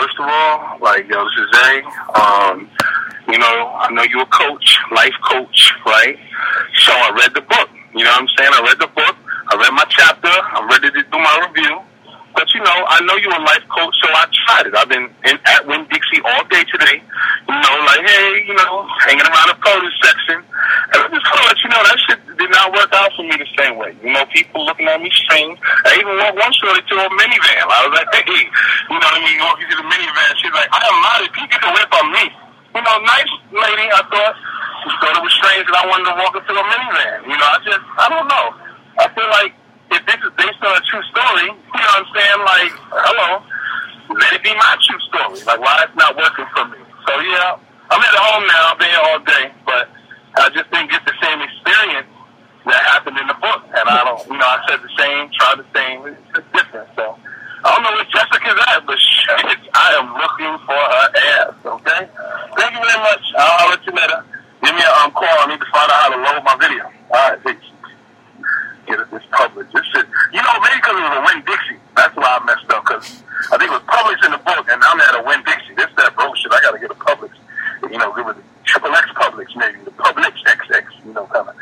first of all, like, yo, this is Zay. Um, you know, I know you're a coach, life coach, right? So I read the book. You know what I'm saying? I read the book. I read my chapter. I'm ready to do my review. But you know, I know you're a life coach, so I tried it. I've been in, at Winn Dixie all day today. You know, like, hey, you know, hanging around the produce section. And I just want to let you know that shit did not work out for me the same way. You know, people looking at me strange. I even walked one shorty to a minivan. I was like, hey, you know what I mean? Walking to the minivan. She's like, I am not. If you get away from me. You know, nice lady, I thought. She thought it was strange that I wanted to walk into a minivan. You know, I just, I don't know. I feel like if this is based on a true story, you know what I'm saying? Like, hello, let it be my true story. Like, why it's not working for me? So yeah, I'm at home now. I've been here all day, but I just didn't get the same experience that happened in the book. And I don't, you know, I said the same, tried the same. It's just different. So I don't know where Jessica's at, but shit, I am looking for her ass. Okay. Thank you very much. I'll let you later. Give me a um, call. I need to find out how to load my video. All right, peace get it this published. This shit, you know, maybe because it was a Winn Dixie. That's why I messed up. Because I think it was Publix in the book, and I'm at a Winn Dixie. This that bullshit. I got to get a Publix. You know, it a triple X Publix, maybe the Publix XX. You know, kind of.